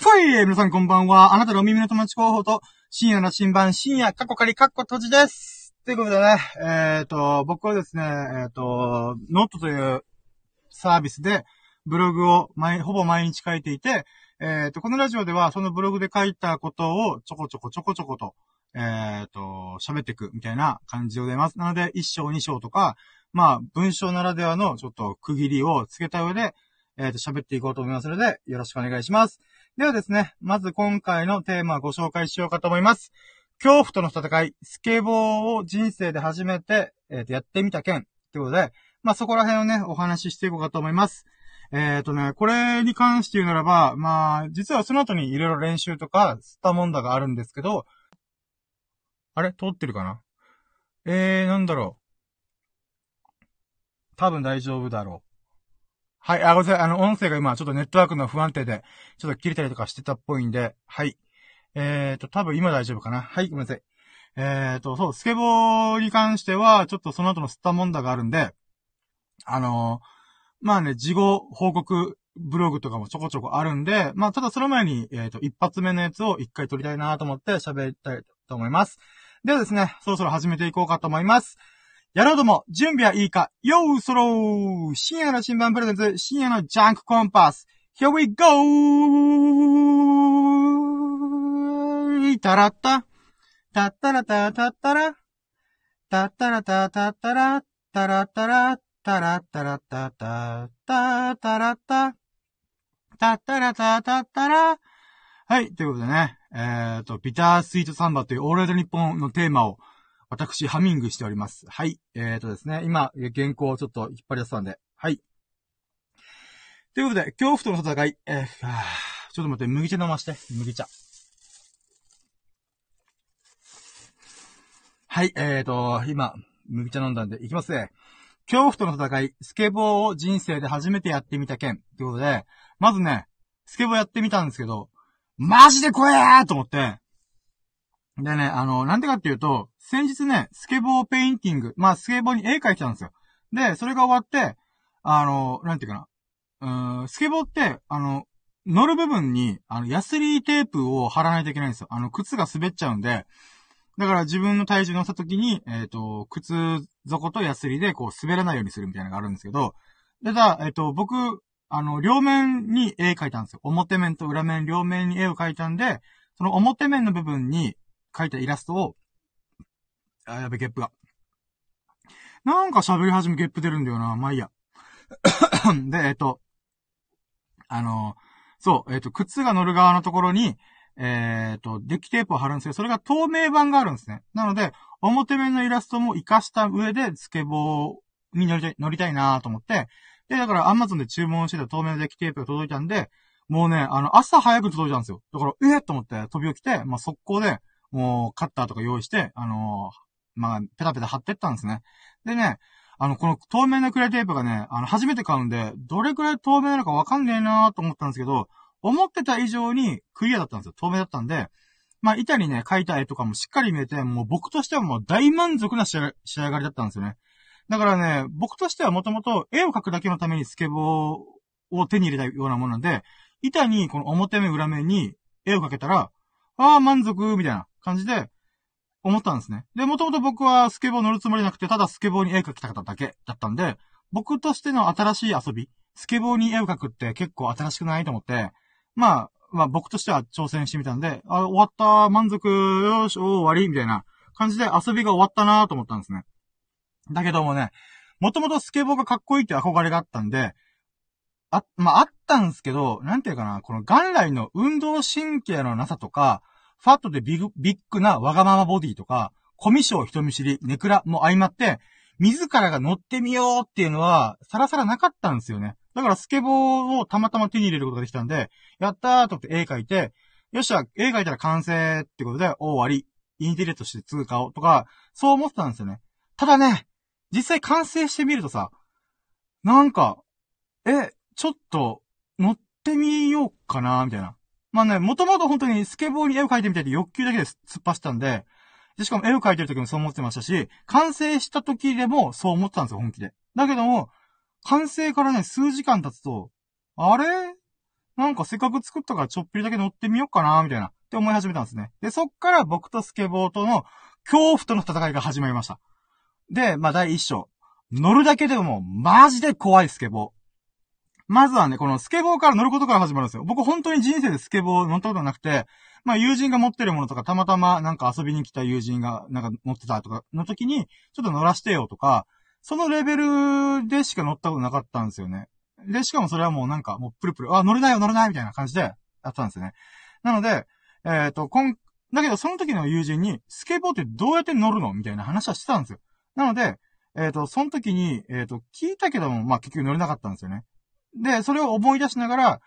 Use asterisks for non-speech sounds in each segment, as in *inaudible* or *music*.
ふい皆さんこんばんは。あなたのお耳の友達候補と、深夜の新版、深夜、過去仮、過去閉じです。ということでね、えっ、ー、と、僕はですね、えっ、ー、と、ノットというサービスで、ブログを毎、ほぼ毎日書いていて、えっ、ー、と、このラジオでは、そのブログで書いたことを、ちょこちょこちょこちょこと、えっ、と、喋っていくみたいな感じでございます。なので、一章二章とか、まあ、文章ならではのちょっと区切りをつけた上で、えっ、と、喋っていこうと思いますので、よろしくお願いします。ではですね、まず今回のテーマをご紹介しようかと思います。恐怖との戦い、スケボーを人生で初めて、え、ー、と、やってみた件。ということで、まあ、そこら辺をね、お話ししていこうかと思います。えっ、ー、とね、これに関して言うならば、まあ、実はその後にいろいろ練習とか、吸ったもんだがあるんですけど、あれ？通ってるかな？えー、なんだろう。多分大丈夫だろう。はい、あ、ごめんなさい。あの、音声が今、ちょっとネットワークの不安定で、ちょっと切れたりとかしてたっぽいんで、はい。えーと、多分今大丈夫かな。はい、ごめんなさい。えーと、そう、スケボーに関しては、ちょっとその後の吸ったもんだがあるんで、あのー、まあね、事後報告ブログとかもちょこちょこあるんで、まあ、ただその前に、えっ、ー、と、一発目のやつを一回撮りたいなと思って喋りたいと思います。ではですね、そろそろ始めていこうかと思います。やろうども、準備はいいか。よーそろー深夜の新聞プレゼンツ、深夜のジャンクコンパス !Here we go! たらった、たったらたたったら、たったらたたったら、たらったら、たらったらたた、たたらった、たったらたたったら、はい、ということでね、えっ、ー、と、ビタースイートサンバというオールライトニッポンのテーマを、私、ハミングしております。はい。えーとですね、今、原稿をちょっと引っ張り出したんで、はい。ということで、恐怖との戦い、えー、ちょっと待って、麦茶飲まして、麦茶。はい、えーと、今、麦茶飲んだんで、いきますね。恐怖との戦い、スケボーを人生で初めてやってみた件。ということで、まずね、スケボーやってみたんですけど、マジで怖えーと思って、でね、あの、なんでかっていうと、先日ね、スケボーペインティング、まあ、スケボーに絵描いてたんですよ。で、それが終わって、あの、なんていうかな。うん、スケボーって、あの、乗る部分に、あの、ヤスリテープを貼らないといけないんですよ。あの、靴が滑っちゃうんで、だから自分の体重乗せた時に、えっ、ー、と、靴底とヤスリでこう滑らないようにするみたいなのがあるんですけど、で、だ、えっ、ー、と、僕、あの、両面に絵描いたんですよ。表面と裏面両面に絵を描いたんで、その表面の部分に描いたイラストを、あ、やべ、ゲップが。なんか喋り始めゲップ出るんだよな。まあいいや。*coughs* で、えっと、あの、そう、えっと、靴が乗る側のところに、えっと、デッキテープを貼るんですけど、それが透明版があるんですね。なので、表面のイラストも活かした上で、スケボーに乗りたい、乗りたいなと思って、で、だからアマゾンで注文してた透明のデッキテープが届いたんで、もうね、あの、朝早く届いたんですよ。だから、ええー、と思って飛び起きて、まあ、速攻で、もう、カッターとか用意して、あのー、まあ、ペタペタ貼ってったんですね。でね、あの、この透明なクレアテープがね、あの、初めて買うんで、どれくらい透明なのかわかんねえなーと思ったんですけど、思ってた以上にクリアだったんですよ。透明だったんで、まあ、板にね、描いた絵とかもしっかり見えて、もう僕としてはもう大満足な仕上がりだったんですよね。だからね、僕としてはもともと絵を描くだけのためにスケボーを手に入れたようなものなんで、板にこの表面裏面に絵を描けたら、ああ、満足、みたいな感じで、思ったんですね。で、もともと僕はスケボー乗るつもりなくて、ただスケボーに絵描きたかっただけだったんで、僕としての新しい遊び、スケボーに絵を描くって結構新しくないと思って、まあ、まあ僕としては挑戦してみたんで、あ、終わった、満足、よし、お終わり、みたいな感じで遊びが終わったなと思ったんですね。だけどもね、もともとスケボーがかっこいいって憧れがあったんで、あ、まあ、あったんですけど、なんていうかな、この元来の運動神経のなさとか、ファットでビッグ、ビッグなわがままボディとか、コミショ人見知り、ネクラも相まって、自らが乗ってみようっていうのは、さらさらなかったんですよね。だからスケボーをたまたま手に入れることができたんで、やったーとって絵描いて、よっしゃ、絵描いたら完成ってことで、終わり。インテリアとして通過をとか、そう思ってたんですよね。ただね、実際完成してみるとさ、なんか、え、ちょっと、乗ってみようかな、みたいな。まあね、もともと本当にスケボーに絵を描いてみたいって欲求だけで突っ走ったんで、で、しかも絵を描いてる時もそう思ってましたし、完成した時でもそう思ってたんですよ、本気で。だけども、完成からね、数時間経つと、あれ？なんかかせっかく作ったからちょっぴりだけ乗ってみようかな、みたいな、って思い始めたんですね。で、そっから僕とスケボーとの恐怖との戦いが始まりました。で、まあ、第一章。乗るだけでも、マジで怖いスケボー。まずはね、このスケボーから乗ることから始まるんですよ。僕本当に人生でスケボー乗ったことなくて、まあ友人が持ってるものとか、たまたまなんか遊びに来た友人がなんか乗ってたとかの時に、ちょっと乗らしてよとか、そのレベルでしか乗ったことなかったんですよね。で、しかもそれはもうなんか、もうプルプル、あ、乗れないよ乗れないみたいな感じでやったんですよね。なので、えっ、ー、と、こん、だけどその時の友人に、スケボーってどうやって乗るのみたいな話はしてたんですよ。なので、えっ、ー、と、その時に、えっ、ー、と、聞いたけども、まあ、結局乗れなかったんですよね。で、それを思い出しながら、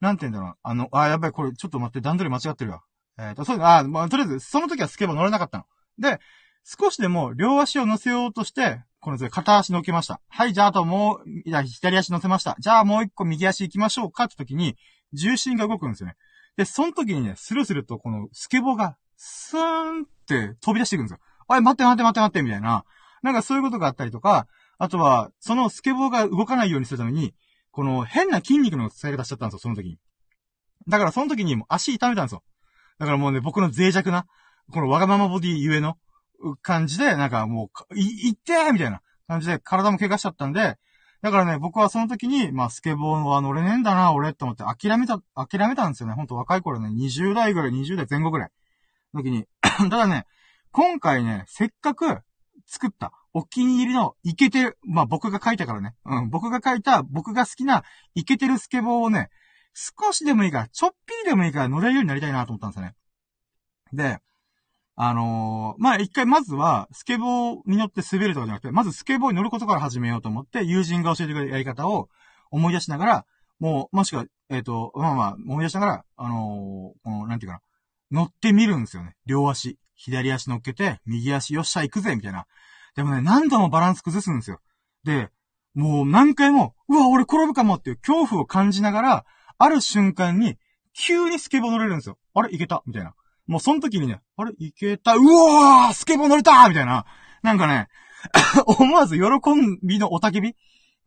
なんて言うんだろう。あの、あ、やばい、これ、ちょっと待って、段取り間違ってるわ。えっ、ー、と、そう、あ、まあ、とりあえず、その時はスケボー乗れなかったの。で、少しでも両足を乗せようとして、この片足乗っけました。はい、じゃああともう、いや、左足乗せました。じゃあもう一個右足行きましょうかって時に、重心が動くんですよね。で、その時にね、スルスルとこのスケボーが、スーンって飛び出していくんですよ。あれ、待って待って待って待って、みたいな。なんかそういうことがあったりとか、あとは、そのスケボーが動かないようにするために、この変な筋肉の使い方しちゃったんですよ、その時に。だからその時にも足痛めたんですよ。だからもうね、僕の脆弱な、このわがままボディゆえの感じで、なんかもう、い、いってーみたいな感じで体も怪我しちゃったんで、だからね、僕はその時に、まあ、スケボーは乗れねえんだな、俺って思って諦めた、諦めたんですよね。ほんと若い頃ね、20代ぐらい、20代前後ぐらい。時に。*clears throat* ただね、今回ね、せっかく作ったお気に入りのイケてる、まあ僕が書いたからね。うん、僕が書いた、僕が好きなイケてるスケボーをね、少しでもいいから、ちょっぴりでもいいから乗れるようになりたいなと思ったんですよね。で、あのー、まあ、一回まずは、スケボーに乗って滑るとかじゃなくて、まずスケボーに乗ることから始めようと思って、友人が教えてくれるやり方を思い出しながら、もう、もしくは、えっ、ー、と、まあまあ、思い出しながら、あのー、この、なんていうかな、乗ってみるんですよね。両足。左足乗っけて、右足よっしゃ行くぜ、みたいな。でもね、何度もバランス崩すんですよ。で、もう何回も、うわ、俺転ぶかもっていう恐怖を感じながら、ある瞬間に、急にスケボー乗れるんですよ。あれいけた？みたいな。もうその時にね、あれいけた？うわースケボー乗れたみたいな。なんかね、*coughs* 思わず喜びのおたけび？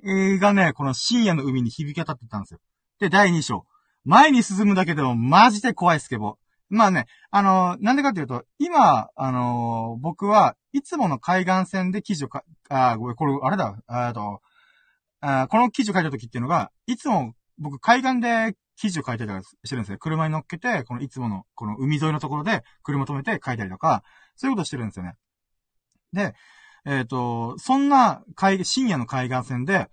がね、この深夜の海に響き当たってたんですよ。で、第2章。前に進むだけでもマジで怖いスケボー。まあね、あのー、なんでかっていうと、今、あのー、僕はいつもの海岸線で記事をか、あ、ごめん、これ、あれだ、あと、あこの記事を書いた時っていうのが、いつも僕海岸で記事を書いたりとかしてるんですよ。車に乗っけて、このいつもの、この海沿いのところで車止めて書いたりとか、そういうことしてるんですよね。で、えっ、ー、と、そんな海、深夜の海岸線で、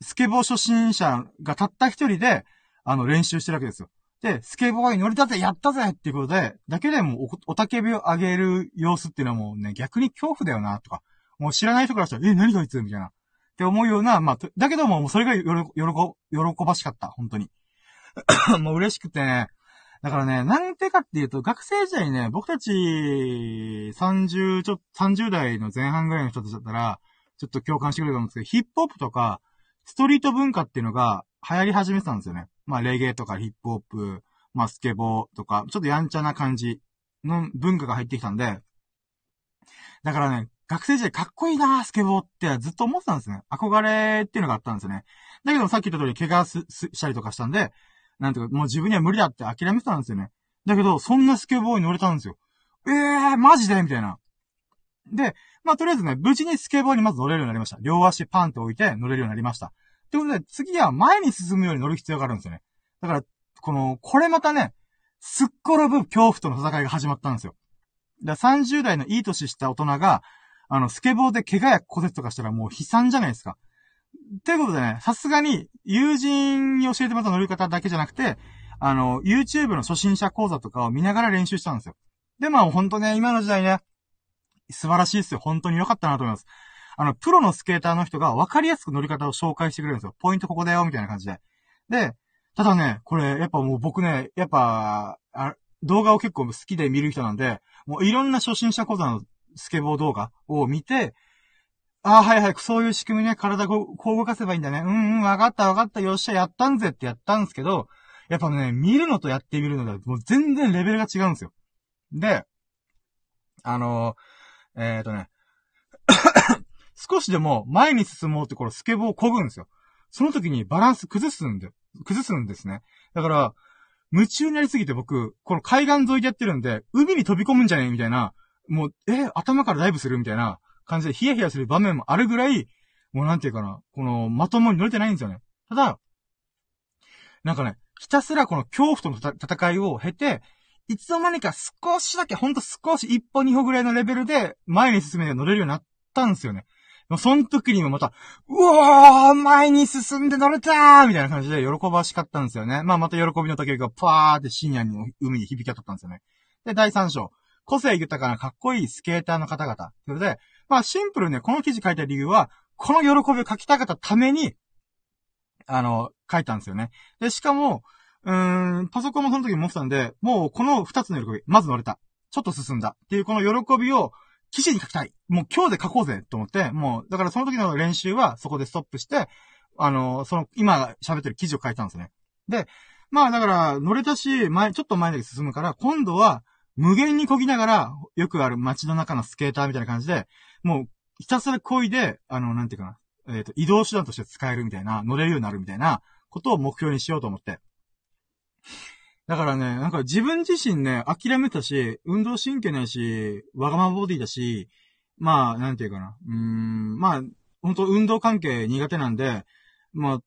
スケボー初心者がたった一人で、あの、練習してるわけですよ。で、スケボーに乗り立てやったぜっていうことで、だけでもお、おたけびを上げる様子っていうのはもうね、逆に恐怖だよな、とか。もう知らない人からしたら、え、何こいつみたいな。って思うような、まあ、だけども、もうそれがよろ、喜ばしかった、本当に。*coughs* もう嬉しくてね、だからね、なんてかっていうと、学生時代ね、僕たち、30、ちょ、30代の前半ぐらいの人たちだったら、ちょっと共感してくれると思うんですけど、ヒップホップとか、ストリート文化っていうのが流行り始めてたんですよね。まあ、レゲエとかヒップホップ、まあ、スケボーとか、ちょっとやんちゃな感じの文化が入ってきたんで、だからね、学生時代かっこいいなスケボーってずっと思ってたんですね。憧れっていうのがあったんですよね。だけどさっき言った通り怪我す、したりとかしたんで、なんていうか、もう自分には無理だって諦めてたんですよね。だけど、そんなスケボーに乗れたんですよ。ええー、マジで？みたいな。で、まあ、とりあえずね、無事にスケボーにまず乗れるようになりました。両足パンって置いて乗れるようになりました。ってことで、次は前に進むように乗る必要があるんですよね。だから、この、これまたね、すっ転ぶ恐怖との戦いが始まったんですよ。だ30代のいい年した大人が、あの、スケボーで怪我や骨折とかしたらもう悲惨じゃないですか。ということでね、さすがに、友人に教えてもらった乗り方だけじゃなくて、あの、YouTube の初心者講座とかを見ながら練習したんですよ。で、まあ、ほんとね、今の時代ね、素晴らしいですよ。本当に良かったなと思います。あの、プロのスケーターの人が分かりやすく乗り方を紹介してくれるんですよ。ポイントここだよ、みたいな感じで。で、ただね、これ、やっぱもう僕ね、やっぱ、あ動画を結構好きで見る人なんで、もういろんな初心者講座のスケボー動画を見て、ああ、はいはい、そういう仕組みね、体こう、動かせばいいんだね。うんうん、わかったわかった、よっしゃ、やったんぜってやったんですけど、やっぱね、見るのとやってみるのでは、もう全然レベルが違うんですよ。で、あのー、えっ、ー、とね、少しでも前に進もうってこれスケボーを漕ぐんですよ。その時にバランス崩すんで、崩すんですね。だから、夢中になりすぎて僕、この海岸沿いでやってるんで、海に飛び込むんじゃねえみたいな、もう、え、頭からダイブするみたいな感じでヒヤヒヤする場面もあるぐらい、もうなんていうかな、この、まともに乗れてないんですよね。ただ、なんかね、ひたすらこの恐怖との戦いを経て、いつの間にか少しだけ、ほんと少し一歩二歩ぐらいのレベルで前に進めて乗れるようになったんですよね。その時にもまた、うわー前に進んで乗れたーみたいな感じで喜ばしかったんですよね。まあまた喜びの時がパーって深夜に海に響き当たったんですよね。で、第3章。個性豊かなかっこいいスケーターの方々。それで、まあシンプルね、この記事書いた理由は、この喜びを書きたかったために、あの、書いたんですよね。で、しかも、うーん、パソコンもその時に持ってたんで、もうこの二つの喜び、まず乗れた。ちょっと進んだ。っていうこの喜びを、記事に書きたい。もう今日で書こうぜと思って、もう、だからその時の練習はそこでストップして、あの、その、今喋ってる記事を書いたんですね。で、まあだから、乗れたし、前、ちょっと前だけ進むから、今度は、無限に漕ぎながら、よくある街の中のスケーターみたいな感じで、もう、ひたすら漕いで、あの、なんていうかな、えっ、ー、と、移動手段として使えるみたいな、乗れるようになるみたいな、ことを目標にしようと思って。だからね、なんか自分自身ね、諦めたし、運動神経ないし、わがままボディだし、まあ、なんていうかな。うーん、まあ、本当運動関係苦手なんで、まあ、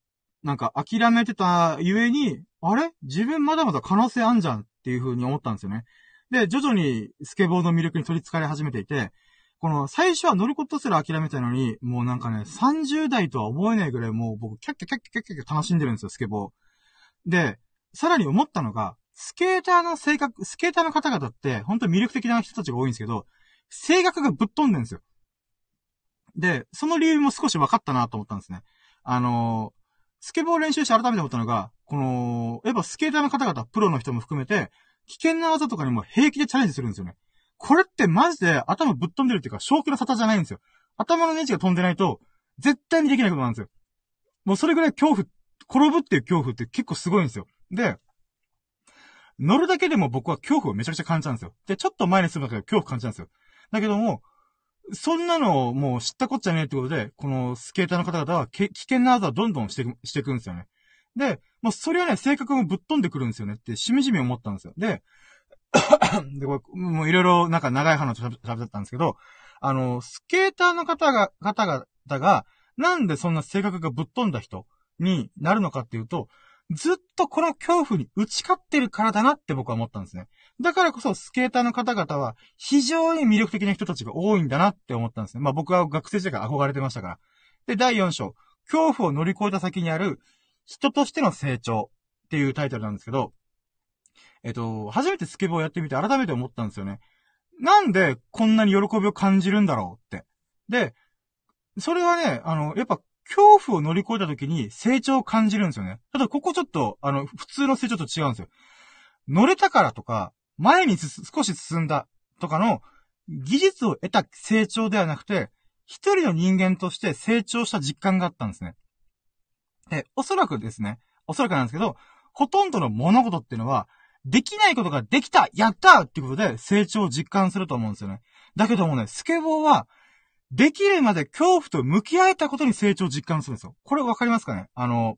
なんか諦めてたゆえに、あれ？自分まだまだ可能性あんじゃんっていう風に思ったんですよね。で、徐々にスケボーの魅力に取り憑かれ始めていて、この最初は乗ることすら諦めたのに、もうなんかね、30代とは思えないぐらいもう僕キャッキャキャッキャキャッキャ楽しんでるんですよ、スケボー。で、さらに思ったのが、スケーターの性格、スケーターの方々って、本当に魅力的な人たちが多いんですけど、性格がぶっ飛んでるんですよ。で、その理由も少し分かったなと思ったんですね。あのー、スケボー練習して改めて思ったのが、この、やっぱスケーターの方々、プロの人も含めて、危険な技とかにも平気でチャレンジするんですよね。これってマジで頭ぶっ飛んでるっていうか、正気の沙汰じゃないんですよ。頭のネジが飛んでないと、絶対にできないことなんですよ。もうそれぐらい恐怖、転ぶっていう恐怖って結構すごいんですよ。で、乗るだけでも僕は恐怖をめちゃくちゃ感じたんですよ。で、ちょっと前に進むだけで恐怖感じたんですよ。だけども、そんなのをもう知ったこっちゃねえってことで、このスケーターの方々は危険な技をどんどんしてく、していくんですよね。で、もうそれはね、性格もぶっ飛んでくるんですよねって、しみじみ思ったんですよ。で、*coughs* で、これ、もういろいろなんか長い話を喋ったんですけど、あの、スケーターの方が、方々が、なんでそんな性格がぶっ飛んだ人になるのかっていうと、ずっとこの恐怖に打ち勝ってるからだなって僕は思ったんですね。だからこそスケーターの方々は非常に魅力的な人たちが多いんだなって思ったんですね。まあ僕は学生時代から憧れてましたから。で、第4章、恐怖を乗り越えた先にある人としての成長っていうタイトルなんですけど、えっと、初めてスケボーやってみて改めて思ったんですよね。なんでこんなに喜びを感じるんだろうって。で、それはね、あの、やっぱ恐怖を乗り越えた時に成長を感じるんですよね。ただここちょっと、あの、普通の成長と違うんですよ。乗れたからとか、前に少し進んだとかの技術を得た成長ではなくて、一人の人間として成長した実感があったんですね。で、おそらくですね、おそらくなんですけど、ほとんどの物事っていうのは、できないことができたやったっていうことで成長を実感すると思うんですよね。だけどもね、スケボーは、できるまで恐怖と向き合えたことに成長を実感するんですよ。これわかりますかね？あの、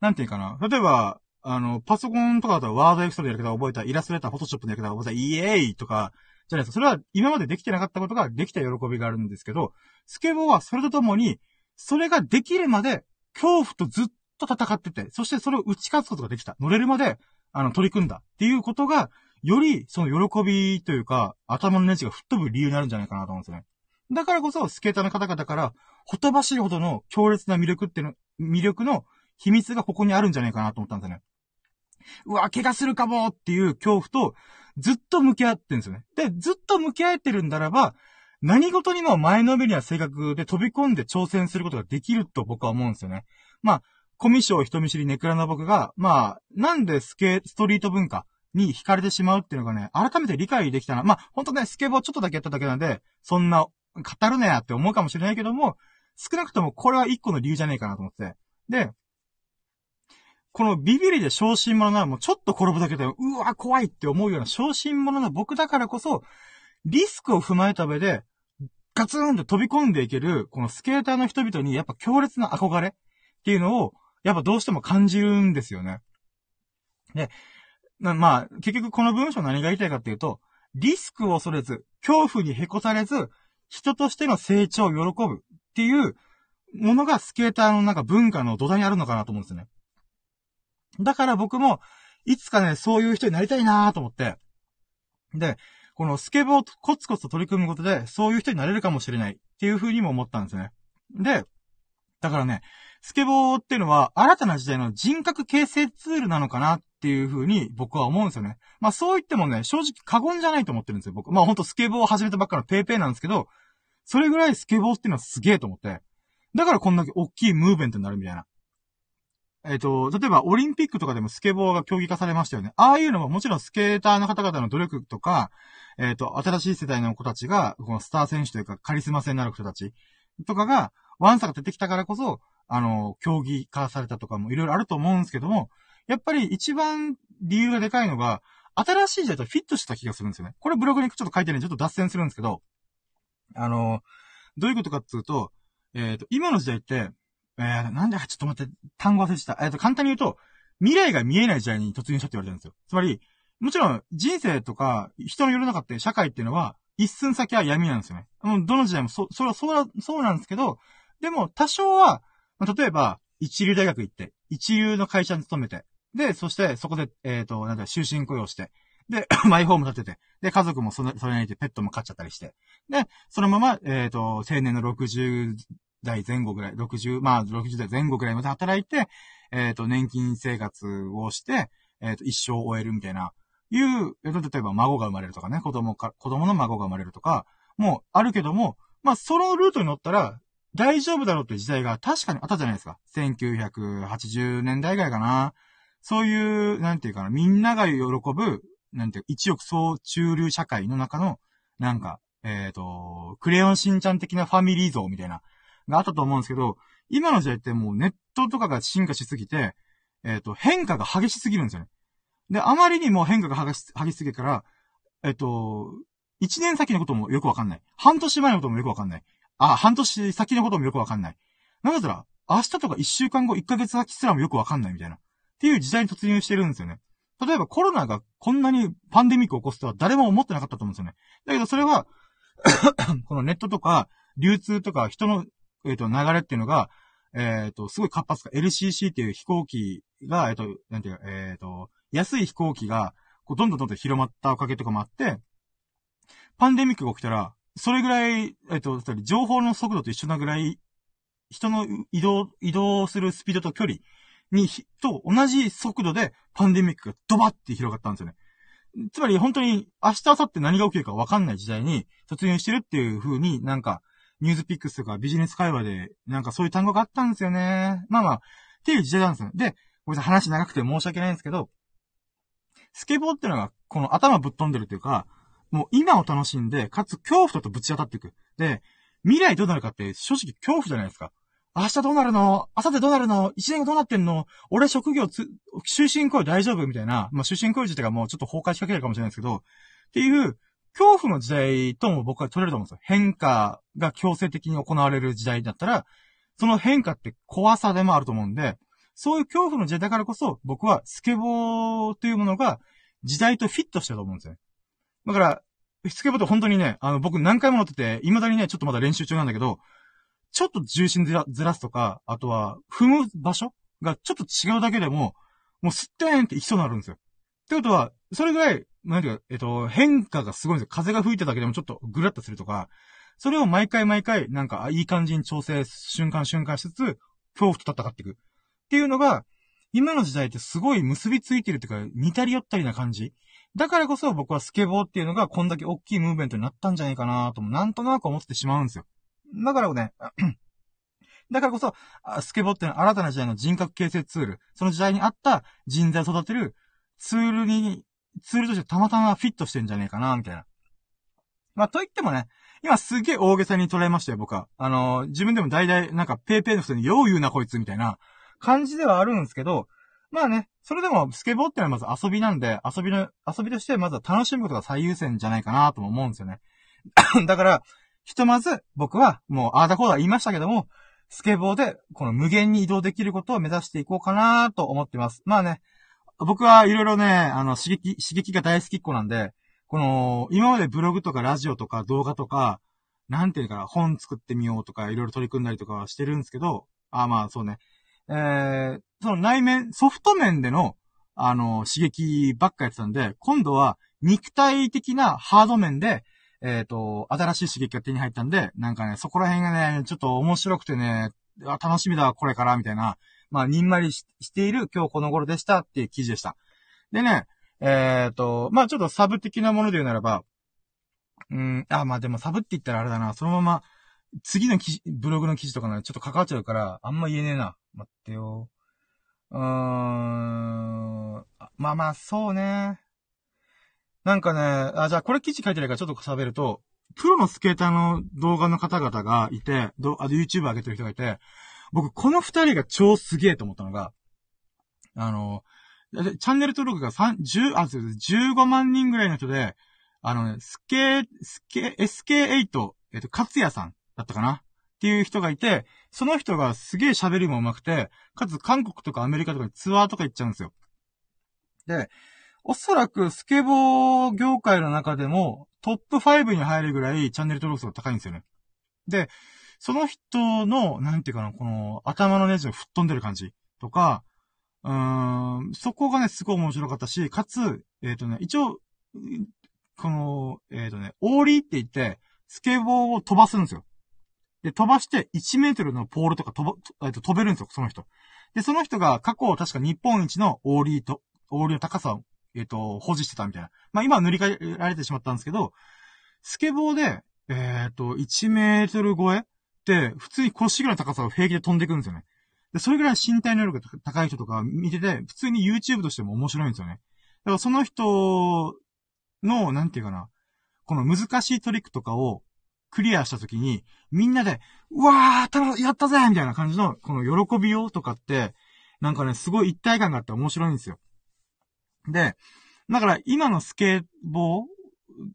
なんていうかな？例えば、あの、パソコンとかだったらワードエクセルのやり方を覚えた、イラストレーター、フォトショップのやり方を覚えた、イエーイとか、じゃないですか。それは今までできてなかったことができた喜びがあるんですけど、スケボーはそれとともに、それができるまで恐怖とずっと戦ってて、そしてそれを打ち勝つことができた。乗れるまで、あの、取り組んだっていうことが、より、その喜びというか、頭のネジが吹っ飛ぶ理由になるんじゃないかなと思うんですよね。だからこそ、スケーターの方々から、ほとばしいほどの強烈な魅力っていうの、魅力の秘密がここにあるんじゃないかなと思ったんですよね。うわ、怪我するかもっていう恐怖と、ずっと向き合ってるんですよね。で、ずっと向き合えてるんならば、何事にも前のめりな性格で飛び込んで挑戦することができると僕は思うんですよね。まあ、コミュ障人見知りネクラな僕が、まあ、なんでスケ、ストリート文化に惹かれてしまうっていうのがね、改めて理解できたな。まあ、ほんとね、スケボーちょっとだけやっただけなんで、そんな語るなやって思うかもしれないけども、少なくともこれは一個の理由じゃねえかなと思って。で、このビビリで昇進者ならもうちょっと転ぶだけで、うわ、怖いって思うような昇進者の僕だからこそ、リスクを踏まえた上で、ガツンと飛び込んでいける、このスケーターの人々にやっぱ強烈な憧れっていうのを、やっぱどうしても感じるんですよね。で、まあ、結局この文章何が言いたいかっていうと、リスクを恐れず、恐怖にへこたれず、人としての成長を喜ぶっていうものがスケーターのなんか文化の土台にあるのかなと思うんですよね。だから僕も、いつかね、そういう人になりたいなと思って。で、このスケボーをコツコツと取り組むことで、そういう人になれるかもしれないっていう風にも思ったんですね。で、だからね、スケボーっていうのは新たな時代の人格形成ツールなのかなっていう風に僕は思うんですよね。まあそう言ってもね、正直過言じゃないと思ってるんですよ、僕。まあほんとスケボーを始めたばっかのペーペーなんですけど、それぐらいスケボーっていうのはすげえと思って。だからこんだけ大きいムーブメントになるみたいな。えっ、ー、と、例えばオリンピックとかでもスケボーが競技化されましたよね。ああいうのももちろんスケーターの方々の努力とか、えっ、ー、と、新しい世代の子たちが、このスター選手というかカリスマ性になる人たちとかが、ワンサが出てきたからこそ、あの、競技化されたとかもいろいろあると思うんですけども、やっぱり一番理由がでかいのが、新しい時代とフィットした気がするんですよね。これブログにちょっと書いてるんでちょっと脱線するんですけど、あの、どういうことかっていうと、えっ、ー、と、今の時代って、えー、なんで、ちょっと待って、単語忘れてた。えっ、ー、と、簡単に言うと、未来が見えない時代に突入したって言われてるんですよ。つまり、もちろん、人生とか、人の世の中って社会っていうのは、一寸先は闇なんですよね。もう、どの時代もそ、それは、そう、そうなんですけど、でも、多少は、まあ、例えば、一流大学行って、一流の会社に勤めて、で、そして、そこで、えっ、ー、と、なんだ、終身雇用して、で、*coughs* マイホーム建てて、で、家族もそれ、それにいてペットも飼っちゃったりして、で、そのまま、えっ、ー、と、青年の60代前後ぐらい、60、まあ、60代前後ぐらいまで働いて、えっ、ー、と、年金生活をして、えっ、と、一生を終えるみたいな、いう、例えば孫が生まれるとかね、子供か、子供の孫が生まれるとか、もうあるけども、まあ、そのルートに乗ったら、大丈夫だろうって時代が確かにあったじゃないですか。1980年代ぐらいかな。そういう、なんていうかな、みんなが喜ぶ、なんていう、一億総中流社会の中の、なんか、えっ、ー、と、クレヨンしんちゃん的なファミリー像みたいな、があったと思うんですけど、今の時代ってもうネットとかが進化しすぎて、えっ、ー、と、変化が激しすぎるんですよね。で、あまりにも変化が激し激しすぎるから、えっ、ー、と、一年先のこともよくわかんない。半年前のこともよくわかんない。あ、半年先のこともよくわかんない。なんだったら、明日とか一週間後、一ヶ月先すらもよくわかんないみたいな。っていう時代に突入してるんですよね。例えばコロナがこんなにパンデミックを起こすとは誰も思ってなかったと思うんですよね。だけどそれは *coughs* このネットとか、流通とか、人の、えっ、ー、と、流れっていうのが、えっ、ー、と、すごい活発か、LCC っていう飛行機が、えっ、ー、と、なんていうか、えっ、と、安い飛行機が、こう、どんどんどんどん広まったおかげとかもあって、パンデミックが起きたら、それぐらい、えっ、と、情報の速度と一緒なぐらい、人の移動、移動するスピードと距離に、と同じ速度でパンデミックがドバって広がったんですよね。つまり本当に明日明後日何が起きるか分かんない時代に突入してるっていう風になんか、ニュースピックスとかビジネス会話でなんかそういう単語があったんですよね。まあまあ、っていう時代なんですよ。で、ごめんなさい、話長くて申し訳ないんですけど、スケボーってのがこの頭ぶっ飛んでるっていうか、もう今を楽しんで、かつ恐怖とぶち当たっていく。で、未来どうなるかって正直恐怖じゃないですか。明日どうなるの？明後日どうなるの？一年後どうなってんの？俺職業つ、終身雇用大丈夫？みたいな。まあ、終身雇用自体がもうちょっと崩壊しかけるかもしれないですけど、っていう、恐怖の時代とも僕は取れると思うんですよ。変化が強制的に行われる時代だったら、その変化って怖さでもあると思うんで、そういう恐怖の時代だからこそ、僕はスケボーというものが時代とフィットしてると思うんですよ。だから、スケボーって本当にね、あの、僕何回も乗ってて、未だにね、ちょっとまだ練習中なんだけど、ちょっと重心ずらずらすとか、あとは、踏む場所がちょっと違うだけでも、もうスッテーンって行きそうになるんですよ。ってことは、それぐらい、なんていうか、えっと、変化がすごいんですよ。風が吹いただけでもちょっとぐらっとするとか、それを毎回毎回、なんか、いい感じに調整、瞬間瞬間しつつ、恐怖と戦っていく。っていうのが、今の時代ってすごい結びついてるっていうか、似たり寄ったりな感じ。だからこそ僕はスケボーっていうのがこんだけ大きいムーブメントになったんじゃないかなとも、なんとなく思ってしまうんですよ。だからね、だからこそ、*clears throat* スケボーってのは新たな時代の人格形成ツール、その時代に合った人材を育てるツールに、ツールとしてたまたまフィットしてんじゃねえかな、みたいな。まあ、と言ってもね、今すげえ大げさに捉えましたよ、僕は。あのー、自分でも大々、なんかペーペーの人によう言うな、こいつ、みたいな感じではあるんですけど、まあね、それでもスケボーってのはまず遊びなんで、遊びの、遊びとしてまずは楽しむことが最優先じゃないかなとも思うんですよね。*clears throat* だから、ひとまず、僕は、もう、ああだこうだ言いましたけども、スケボーで、この無限に移動できることを目指していこうかなと思ってます。まあね、僕はいろいろね、あの、刺激、刺激が大好きっ子なんで、この、今までブログとかラジオとか動画とか、なんていうかな、本作ってみようとか、いろいろ取り組んだりとかはしてるんですけど、あ、まあそうね。えー、その内面、ソフト面での、あの、刺激ばっかやってたんで、今度は肉体的なハード面で、えっ、ー、と、新しい刺激が手に入ったんで、なんかね、そこら辺がね、ちょっと面白くてね、楽しみだ、これから、みたいな、まあ、にんまりしている今日この頃でしたっていう記事でした。でね、えっ、ー、と、まあちょっとサブ的なもので言うならば、うん、あ、まあでもサブって言ったらあれだな、そのまま、次の記事、ブログの記事とかね、ちょっと関わっちゃうから、あんま言えねえな。待ってよ。うーん、まあまあ、そうね。なんかね、あ、じゃあこれ記事書いてないからちょっと喋ると、プロのスケーターの動画の方々がいて、ど、あ、YouTube 上げてる人がいて、僕、この二人が超すげえと思ったのが、あの、チャンネル登録が3、10、あ、15万人ぐらいの人で、あのね、スケ、スケ、SK8、えっと、勝也さんだったかな？っていう人がいて、その人がすげえ喋りも上手くて、かつ韓国とかアメリカとかにツアーとか行っちゃうんですよ。で、おそらくスケボー業界の中でもトップ5に入るぐらいチャンネル登録数が高いんですよね。で、その人の、なんていうかな、この、頭のネジを吹っ飛んでる感じとか、うーん、そこがね、すごい面白かったし、かつ、えっ、ー、とね、一応、この、えっ、ー、とね、オーリーって言って、スケボーを飛ばすんですよ。で、飛ばして1メートルのポールとか飛ば、えっ、ー、と、飛べるんですよ、その人。で、その人が過去確か日本一のオーリーと、オーリーの高さを、えっ、と、保持してたみたいな。まあ今は塗り替えられてしまったんですけど、スケボーで、えっ、と、1メートル超えって、普通に腰ぐらいの高さを平気で飛んでいくんですよね。で、それぐらい身体能力が高い人とか見てて、普通に YouTube としても面白いんですよね。だからその人の、なんていうかな、この難しいトリックとかをクリアしたときに、みんなで、うわー、やったぜみたいな感じの、この喜びよとかって、なんかね、すごい一体感があって面白いんですよ。で、だから今のスケボー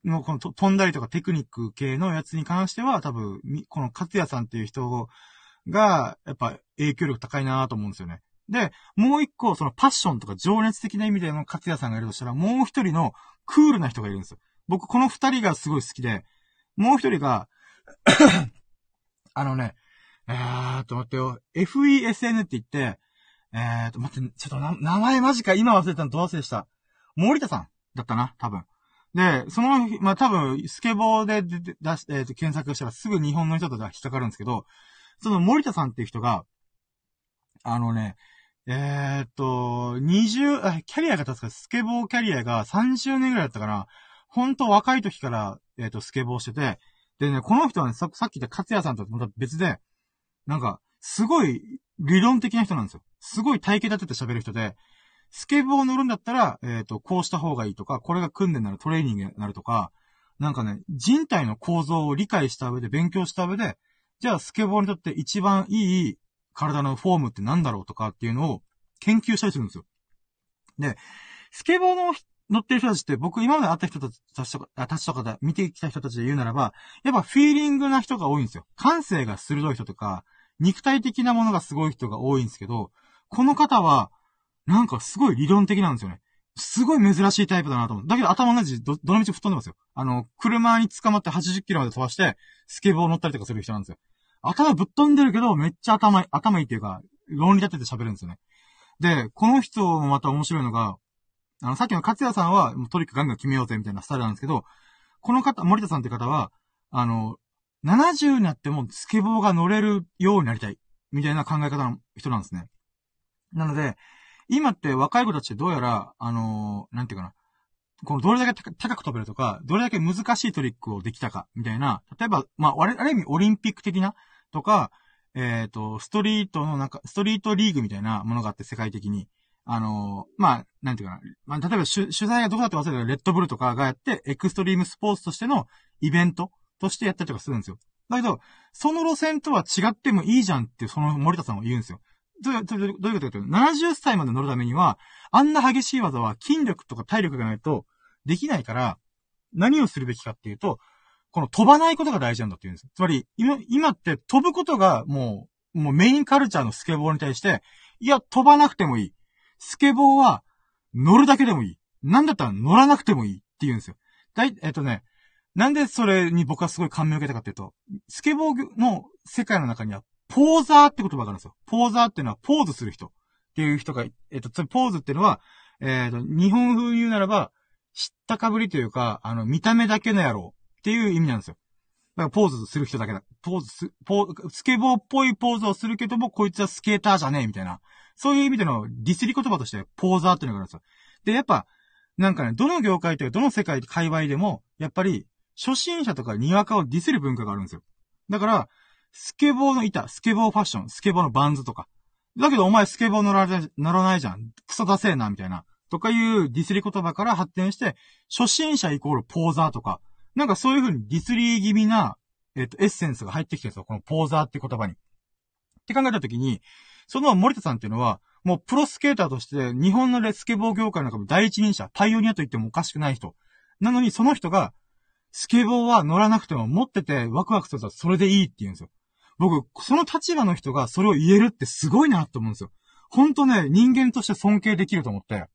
のこの飛んだりとかテクニック系のやつに関しては多分、この勝也さんっていう人が、やっぱ影響力高いなと思うんですよね。で、もう一個、そのパッションとか情熱的な意味での勝也さんがいるとしたら、もう一人のクールな人がいるんですよ。僕、この二人がすごい好きで、もう一人が *coughs* あのね、えーっと待ってよ、FESN って言って、えーと待って、ちょっと名前マジか今忘れたのどう忘れした。森田さんだったな、多分。で、その、まあ、多分、スケボーで出し、えっ、ー、と、検索したらすぐ日本の人と引っかかるんですけど、その森田さんっていう人が、あのね、えー、っと、20、キャリアが確かスケボーキャリアが30年ぐらいだったから、本当若い時から、えー、っと、スケボーしてて、でね、この人はね、ささっき言った勝也さんとまた別で、なんか、すごい理論的な人なんですよ。すごい体系立てて喋る人で、スケボー乗るんだったら、えっ、ー、と、こうした方がいいとか、これが訓練になるトレーニングになるとか、なんかね、人体の構造を理解した上で、勉強した上で、じゃあスケボーにとって一番いい体のフォームって何だろうとかっていうのを研究したりするんですよ。で、スケボーの乗ってる人たちって僕今まで会った人たちとか、たちとかで見てきた人たちで言うならば、やっぱフィーリングな人が多いんですよ。感性が鋭い人とか、肉体的なものがすごい人が多いんですけど、この方は、なんかすごい理論的なんですよね。すごい珍しいタイプだなと思う。だけど頭のじど、どの道吹っ飛んでますよ。あの、車に捕まって80キロまで飛ばして、スケボー乗ったりとかする人なんですよ。頭ぶっ飛んでるけど、めっちゃ頭、頭いいっていうか、論理立てて喋るんですよね。で、この人もまた面白いのが、あの、さっきの勝也さんは、もうトリックガンガン決めようぜみたいなスタイルなんですけど、この方、森田さんって方は、あの、70になってもスケボーが乗れるようになりたい。みたいな考え方の人なんですね。なので、今って若い子たちってどうやら、あのー、なんていうかな。このどれだけ高く飛べるとか、どれだけ難しいトリックをできたか、みたいな。例えば、まあ、ある意味オリンピック的な、とか、えっ、ー、と、ストリートのなんか、ストリートリーグみたいなものがあって世界的に。あのー、まあ、なんていうかな。まあ、例えば取材がどこだって忘れたけど、レッドブルとかがやって、エクストリームスポーツとしてのイベントとしてやったりとかするんですよ。だけど、その路線とは違ってもいいじゃんって、その森田さんは言うんですよ。どういうことかというと、70歳まで乗るためには、あんな激しい技は筋力とか体力がないとできないから、何をするべきかっていうと、この飛ばないことが大事なんだって言うんです。つまり、今、今って飛ぶことがもう、もうメインカルチャーのスケボーに対して、いや、飛ばなくてもいい。スケボーは乗るだけでもいい。なんだったら乗らなくてもいいって言うんですよ。だい、えっとね、なんでそれに僕はすごい感銘を受けたかっていうと、スケボーの世界の中には、ポーザーって言葉があるんですよ。ポーザーっていうのはポーズする人っていう人が、えっと、ポーズっていうのは、えっと、日本風に言うならば、知ったかぶりというか、あの、見た目だけの野郎っていう意味なんですよ。だからポーズする人だけだ。ポーズす、ポー、スケボーっぽいポーズをするけども、こいつはスケーターじゃねえ、みたいな。そういう意味でのディスり言葉として、ポーザーっていうのがあるんですよ。で、やっぱ、なんかね、どの業界というか、どの世界、界隈でも、やっぱり、初心者とかにわかをディスる文化があるんですよ。だから、スケボーの板、スケボーファッション、スケボーのバンズとか。だけどお前スケボー乗ら乗らないじゃん。クソだせえな、みたいな。とかいうディスり言葉から発展して、初心者イコールポーザーとか、なんかそういう風にディスリー気味な、えっ、と、エッセンスが入ってきてるんですよ。このポーザーって言葉に。って考えたときに、その森田さんっていうのは、もうプロスケーターとして、日本のレスケボー業界の中の第一人者、パイオニアと言ってもおかしくない人。なのに、その人が、スケボーは乗らなくても持っててワクワクするとそれでいいって言うんですよ。僕、その立場の人がそれを言えるってすごいなって思うんですよ。ほんとね、人間として尊敬できると思って。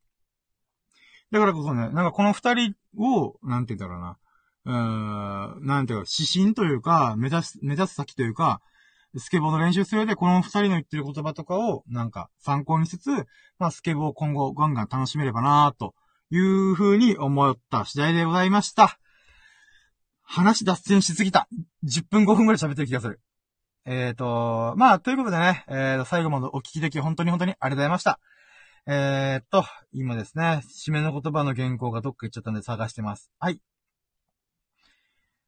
だからこそね、なんかこの二人を、なんて言うんだろうな。うーん、なんていうか、指針というか、目指す、目指す先というか、スケボーの練習する上で、この二人の言ってる言葉とかを、なんか、参考にしつつ、まあ、スケボー今後ガンガン楽しめればなぁという風に思った次第でございました。話脱線しすぎた。10分5分くらい喋ってる気がする。えっ、ー、と、まあ、ということでね、えー、最後までお聞きでき本当に本当にありがとうございました。えー、っと、今ですね、締めの言葉の原稿がどっか行っちゃったんで探してます。はい。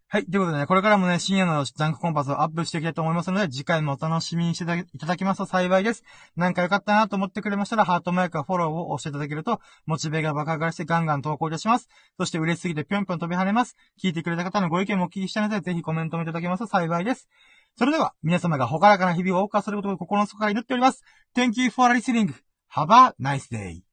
はい。ということでね、これからもね、深夜のジャンクコンパスをアップしていきたいと思いますので、次回もお楽しみにしていただきますと幸いです。なんか良かったなと思ってくれましたら、ハートマークやフォローを押していただけると、モチベが爆上がりしてガンガン投稿いたします。そして嬉しすぎてぴょんぴょん飛び跳ねます。聞いてくれた方のご意見もお聞きしたので、ぜひコメントもいただけますと幸いです。それでは、皆様がほからかな日々を謳歌することを心の底から祈っております。Thank you for listening. Have a nice day.